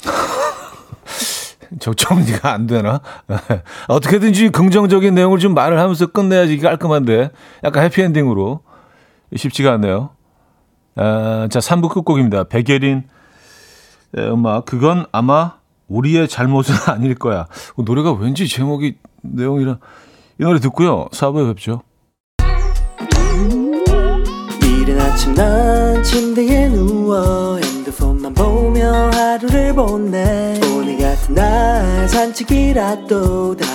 저 정리가 안 되나? 어떻게든지 긍정적인 내용을 좀 말을 하면서 끝내야지 깔끔한데 약간 해피엔딩으로 쉽지가 않네요. 아, 자, 3부 끝곡입니다. 백예린 음악. 그건 아마 우리의 잘못은 아닐 거야. 그 노래가 왠지 제목이 내용이랑 이 노래 듣고요. 4부에 뵙죠. 이른 아침 난 침대에 누워 핸드폰만 보며 하루를 보내 오늘 같은 날 산책이라도 다녀올까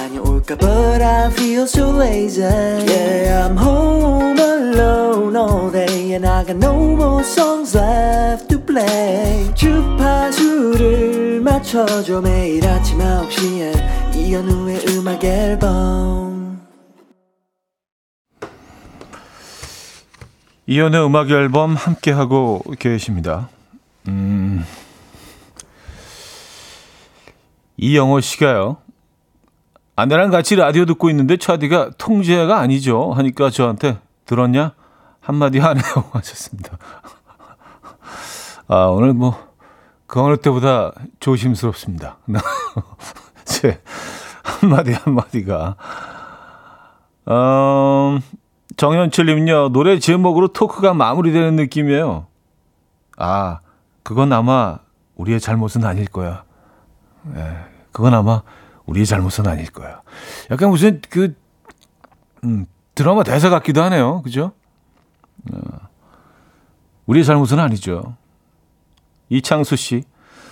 But I feel so lazy Yeah I'm home alone all day And I got no more songs left to play 주파수를 맞춰줘 매일 아침 9시에 이현우의 음악 앨범 이연의 음악 앨범 함께 하고 계십니다. 음. 이영호 씨가요. 아내랑 같이 라디오 듣고 있는데 차디가 통제가 아니죠. 하니까 저한테 들었냐? 한마디 하네요. 하셨습니다. 아, 오늘 뭐, 그 어느 때보다 조심스럽습니다. 제 한마디 한마디가. 음, 정현철님은요, 노래 제목으로 토크가 마무리되는 느낌이에요. 아, 그건 아마 우리의 잘못은 아닐 거야. 예, 그건 아마 우리의 잘못은 아닐 거야. 약간 무슨 그, 음, 드라마 대사 같기도 하네요. 그죠? 어, 우리의 잘못은 아니죠. 이창수 씨,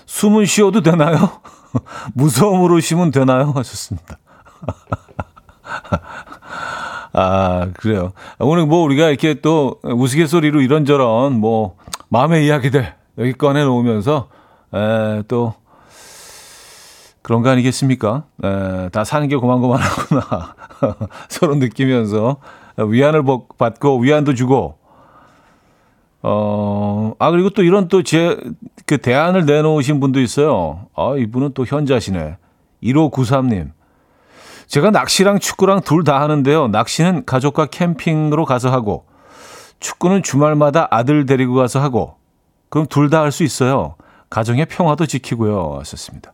숨은 쉬어도 되나요? 무서움으로 쉬면 되나요? 하셨습니다. 아, 그래요. 오늘 뭐 우리가 이렇게 또 우스갯소리로 이런저런 뭐 마음의 이야기들 여기 꺼내 놓으면서 에, 또 그런 거 아니겠습니까? 에, 다 사는 게 고만고만하구나. 서로 느끼면서 위안을 받- 받고 위안도 주고 어, 아, 그리고 또 이런 또 제, 그 대안을 내놓으신 분도 있어요. 아, 이분은 또 현자시네. 1593님. 제가 낚시랑 축구랑 둘 다 하는데요. 낚시는 가족과 캠핑으로 가서 하고, 축구는 주말마다 아들 데리고 가서 하고, 그럼 둘 다 할 수 있어요. 가정의 평화도 지키고요. 하셨습니다.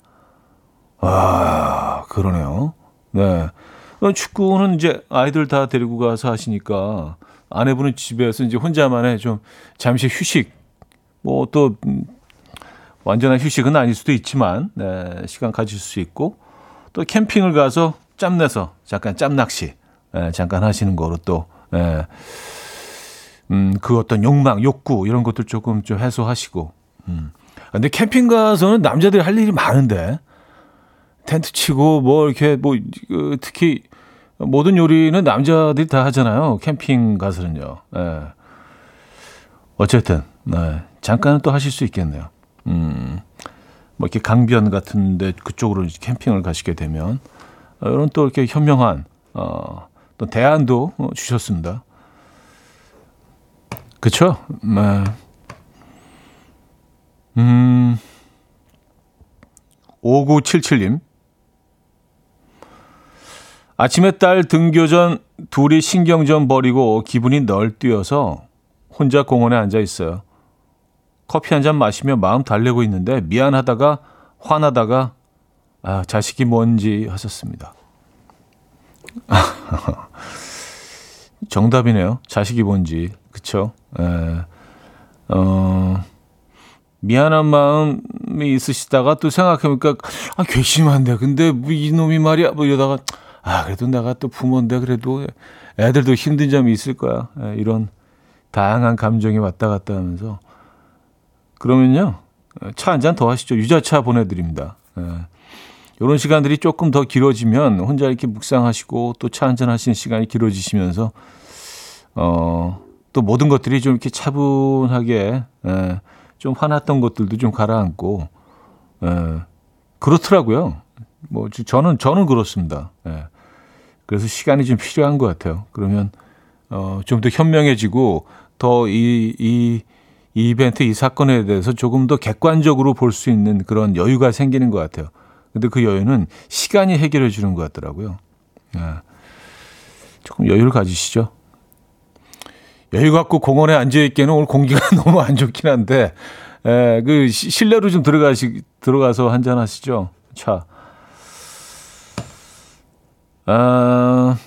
아, 그러네요. 네. 어, 축구는 이제 아이들 다 데리고 가서 하시니까 아내분은 집에서 이제 혼자만의 좀 잠시 휴식, 뭐또 음, 완전한 휴식은 아닐 수도 있지만 네, 시간 가질 수 있고 또 캠핑을 가서 짬내서 잠깐 짬낚시 예, 잠깐 하시는 거로 또 예, 음, 그 어떤 욕망, 욕구 이런 것들 조금 좀 해소하시고. 음. 근데 캠핑 가서는 남자들이 할 일이 많은데 텐트 치고 뭐 이렇게 뭐 그, 특히 모든 요리는 남자들이 다 하잖아요. 캠핑 가서는요. 예. 어쨌든 네. 잠깐은 또 하실 수 있겠네요. 음. 뭐 이렇게 강변 같은데 그쪽으로 캠핑을 가시게 되면 어, 이런 또 이렇게 현명한 어, 또 대안도 어, 주셨습니다. 그쵸? 네. 음, 5977님. 아침에 딸 등교 전 둘이 신경 좀 버리고 기분이 널뛰어서 혼자 공원에 앉아 있어요. 커피 한 잔 마시며 마음 달래고 있는데 미안하다가 화나다가 아, 자식이 뭔지 하셨습니다. 정답이네요. 자식이 뭔지. 그쵸? 에, 어, 미안한 마음이 있으시다가 또 생각해보니까, 아, 괘씸한데. 근데 뭐 이놈이 말이야. 뭐 이러다가, 아, 그래도 내가 또 부모인데 그래도 애들도 힘든 점이 있을 거야. 에, 이런 다양한 감정이 왔다 갔다 하면서. 그러면요, 차 한 잔 더 하시죠. 유자차 보내드립니다. 예. 이런 시간들이 조금 더 길어지면 혼자 이렇게 묵상하시고 또 차 한 잔 하시는 시간이 길어지시면서 어, 또 모든 것들이 좀 이렇게 차분하게 예, 좀 화났던 것들도 좀 가라앉고 예, 그렇더라고요. 뭐 저- 저는 저는 그렇습니다. 예. 그래서 시간이 좀 필요한 것 같아요. 그러면 어, 좀 더 현명해지고 더 이 이 이 이벤트, 이 사건에 대해서 조금 더 객관적으로 볼 수 있는 그런 여유가 생기는 것 같아요. 근데 그 여유는 시간이 해결해 주는 것 같더라고요. 예. 조금 여유를 가지시죠. 여유 갖고 공원에 앉아 있기에는 오늘 공기가 너무 안 좋긴 한데, 에, 그 시- 실내로 좀 들어가시 들어가서 한잔 하시죠. 차. 아,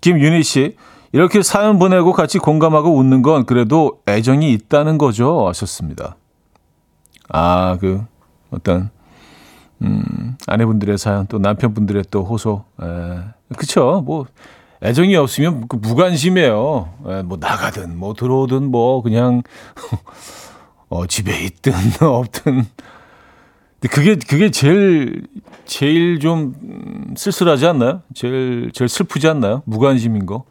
김윤희 씨, 이렇게 사연 보내고 같이 공감하고 웃는 건 그래도 애정이 있다는 거죠. 하셨습니다. 아, 그 어떤 음, 아내분들의 사연 또 남편분들의 또 호소. 에, 그쵸. 뭐, 애정이 없으면 그 무관심해요. 에, 뭐, 나가든, 뭐, 들어오든, 뭐, 그냥, 어, 집에 있든, 없든. 근데 그게, 그게 제일, 제일 좀 음, 쓸쓸하지 않나요? 제일, 제일 슬프지 않나요? 무관심인 거.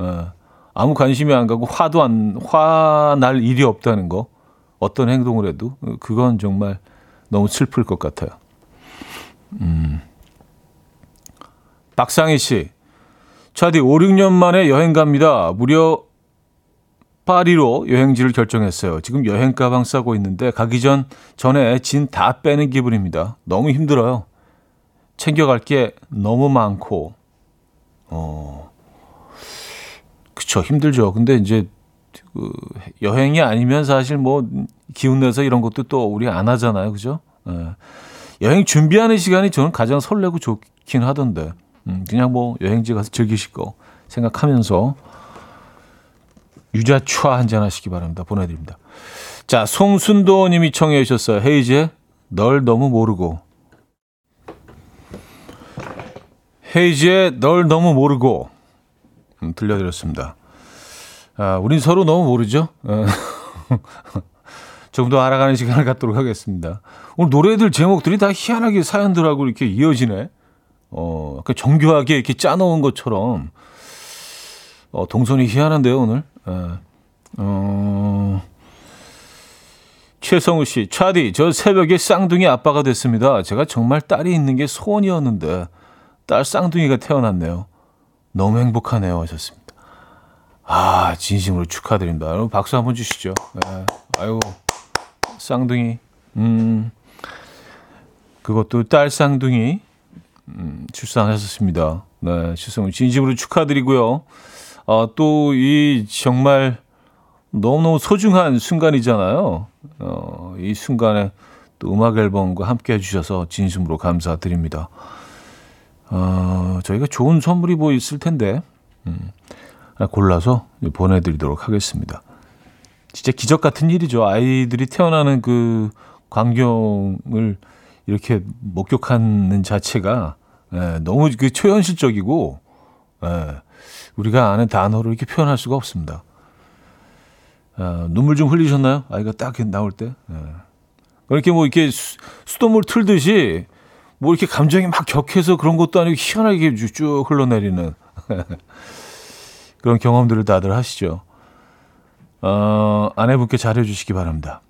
에, 아무 관심이 안 가고 화도 안, 화날 일이 없다는 거. 어떤 행동을 해도. 어, 그건 정말 너무 슬플 것 같아요. 음. 박상희 씨. 차디 5, 6년 만에 여행 갑니다. 무려 파리로 여행지를 결정했어요. 지금 여행 가방 싸고 있는데 가기 전 전에 진 다 빼는 기분입니다. 너무 힘들어요. 챙겨갈 게 너무 많고. 어. 그쵸 힘들죠. 근데 이제 그 여행이 아니면 사실 뭐 기운 내서 이런 것도 또 우리 안 하잖아요. 그죠? 예. 여행 준비하는 시간이 저는 가장 설레고 좋긴 하던데. 음, 그냥 뭐 여행지 가서 즐기실 거 생각하면서 유자차 한잔 하시기 바랍니다. 보내드립니다. 자, 송순도 님이 청해 주셨어요. 헤이즈의 널 너무 모르고. 헤이즈의 널 너무 모르고. 음, 들려드렸습니다. 아, 우린 서로 너무 모르죠? 어. 조금 더 알아가는 시간을 갖도록 하겠습니다. 오늘 노래들 제목들이 다 희한하게 사연들하고 이렇게 이어지네. 어, 그 정교하게 이렇게 짜놓은 것처럼 어, 동선이 희한한데요, 오늘. 예. 어, 최성우 씨, 차디, 저 새벽에 쌍둥이 아빠가 됐습니다. 제가 정말 딸이 있는 게 소원이었는데, 딸 쌍둥이가 태어났네요. 너무 행복하네요. 하셨습니다. 아, 진심으로 축하드립니다. 여러분, 박수 한번 주시죠. 예. 아이고, 쌍둥이. 음, 그것도 딸 쌍둥이, 음, 출산하셨습니다. 네, 최성우 진심으로 축하드리고요. 아, 또, 이, 정말, 너무너무 소중한 순간이잖아요. 어, 이 순간에 또 음악 앨범과 함께 해주셔서 진심으로 감사드립니다. 어, 저희가 좋은 선물이 뭐 있을 텐데, 음, 하나 골라서 보내드리도록 하겠습니다. 진짜 기적 같은 일이죠. 아이들이 태어나는 그 광경을 이렇게 목격하는 자체가 예, 너무 그 초현실적이고, 예, 우리가 아는 단어로 이렇게 표현할 수가 없습니다. 어, 눈물 좀 흘리셨나요? 아이가 딱 나올 때. 예. 그렇게 뭐 이렇게 수, 수돗물 틀듯이 뭐 이렇게 감정이 막 격해서 그런 것도 아니고 희한하게 쭉 흘러내리는 그런 경험들을 다들 하시죠. 어, 아내분께 잘해주시기 바랍니다.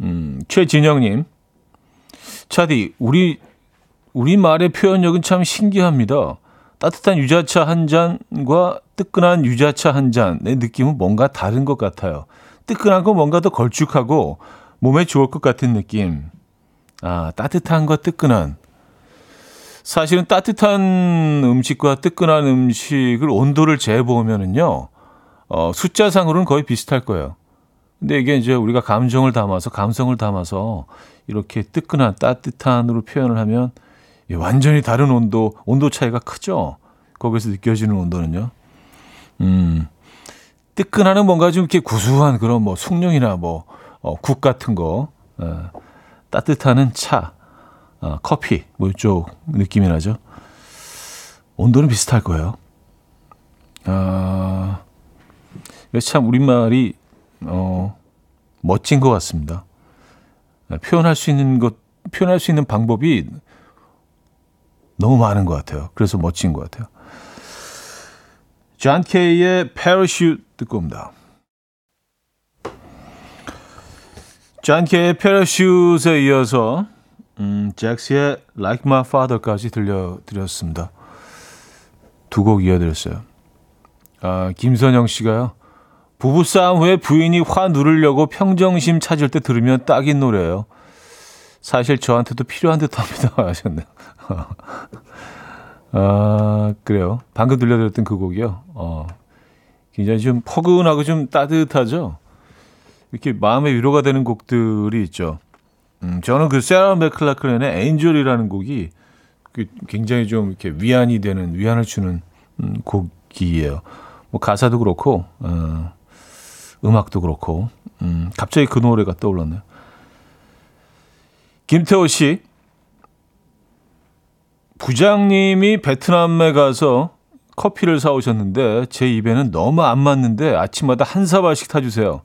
음, 최진영님, 차디, 우리 우리 말의 표현력은 참 신기합니다. 따뜻한 유자차 한 잔과 뜨끈한 유자차 한 잔의 느낌은 뭔가 다른 것 같아요. 뜨끈한 건 뭔가 더 걸쭉하고 몸에 좋을 것 같은 느낌. 아, 따뜻한 거 뜨끈한. 사실은 따뜻한 음식과 뜨끈한 음식을 온도를 재보면은요, 어, 숫자상으로는 거의 비슷할 거예요. 근데 이게 이제 우리가 감정을 담아서, 감성을 담아서 이렇게 뜨끈한, 따뜻한으로 표현을 하면 예, 완전히 다른 온도, 온도 차이가 크죠? 거기서 느껴지는 온도는요. 음, 뜨끈하는 뭔가 좀 이렇게 구수한 그런 뭐 숭늉이나 뭐, 어, 국 같은 거, 어, 따뜻하는 차, 어, 커피, 뭐 이쪽 느낌이 나죠. 온도는 비슷할 거예요. 아, 참 우리말이, 어, 멋진 것 같습니다. 표현할 수 있는 것, 표현할 수 있는 방법이 너무 많은 것 같아요. 그래서 멋진 것 같아요. 존 케이의 Parachute 듣고 옵니다. 존 케이의 Parachute에 이어서 음, 잭스의 Like My Father까지 들려드렸습니다. 두 곡 이어드렸어요. 아, 김선영 씨가요. 부부싸움 후에 부인이 화 누르려고 평정심 찾을 때 들으면 딱인 노래예요. 사실 저한테도 필요한 듯 합니다. 하셨네요. 아, 그래요. 방금 들려드렸던 그 곡이요. 어, 굉장히 좀 포근하고 좀 따뜻하죠. 이렇게 마음의 위로가 되는 곡들이 있죠. 음, 저는 그 세라 맥클라크렌의 엔젤이라는 곡이 그 굉장히 좀 이렇게 위안이 되는, 위안을 주는 음, 곡이에요. 뭐 가사도 그렇고, 어, 음악도 그렇고, 음, 갑자기 그 노래가 떠올랐네요. 김태호 씨, 부장님이 베트남에 가서 커피를 사오셨는데 제 입에는 너무 안 맞는데 아침마다 한 사발씩 타주세요.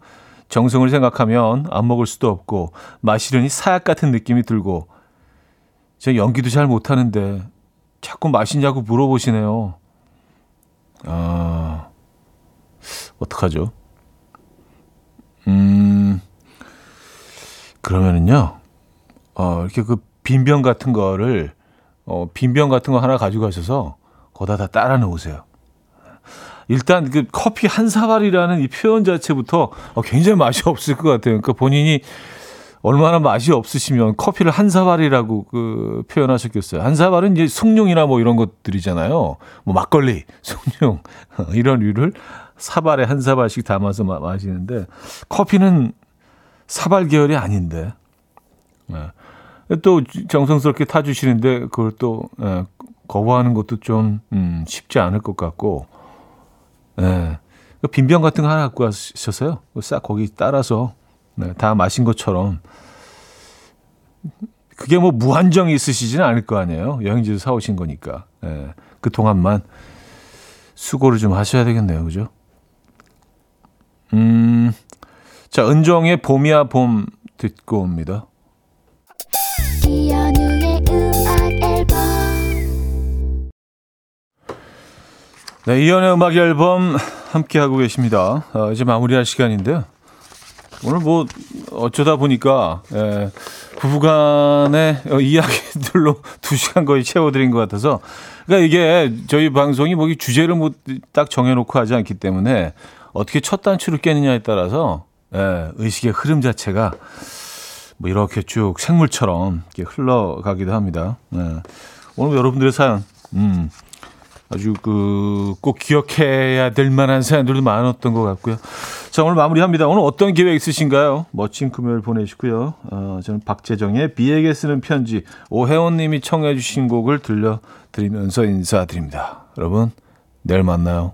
정성을 생각하면 안 먹을 수도 없고 마시려니 사약 같은 느낌이 들고 제 연기도 잘 못하는데 자꾸 마시냐고 물어보시네요. 아 어떡하죠? 음 그러면은요 어 이렇게 그 빈병 같은 거를 어, 빈병 같은 거 하나 가지고 가셔서 거기다 다 따라 놓으세요. 일단 그 커피 한 사발이라는 이 표현 자체부터 어, 굉장히 맛이 없을 것 같아요. 그러니까 본인이 얼마나 맛이 없으시면 커피를 한 사발이라고 그 표현하셨겠어요. 한 사발은 이제 숭늉이나 뭐 이런 것들이잖아요. 뭐 막걸리, 숭늉 이런 류를 사발에 한 사발씩 담아서 마, 마시는데 커피는 사발 계열이 아닌데. 네. 또 정성스럽게 타주시는데 그걸 또 예, 거부하는 것도 좀 음, 쉽지 않을 것 같고 예. 그 빈병 같은 거 하나 갖고 가셨어요. 싹 거기 따라서 네, 다 마신 것처럼 그게 뭐 무한정이 있으시지는 않을 거 아니에요. 여행지에서 사오신 거니까 예. 그 동안만 수고를 좀 하셔야 되겠네요, 그죠? 음, 자 은정의 봄이야 봄 듣고 옵니다. 네, 이연의 음악 앨범 함께 하고 계십니다. 어, 이제 마무리할 시간인데요. 오늘 뭐 어쩌다 보니까 예, 부부간의 어, 이야기들로 두 시간 거의 채워드린 것 같아서 그러니까 이게 저희 방송이 뭐 주제를 뭐 딱 정해놓고 하지 않기 때문에 어떻게 첫 단추를 깨느냐에 따라서 예, 의식의 흐름 자체가 뭐 이렇게 쭉 생물처럼 이렇게 흘러가기도 합니다. 예. 오늘 여러분들의 사연, 음, 아주 그 꼭 기억해야 될 만한 사연들도 많았던 것 같고요. 자 오늘 마무리합니다. 오늘 어떤 계획 있으신가요? 멋진 금요일 보내시고요. 어, 저는 박재정의 비에게 쓰는 편지 오혜원님이 청해주신 곡을 들려드리면서 인사드립니다. 여러분 내일 만나요.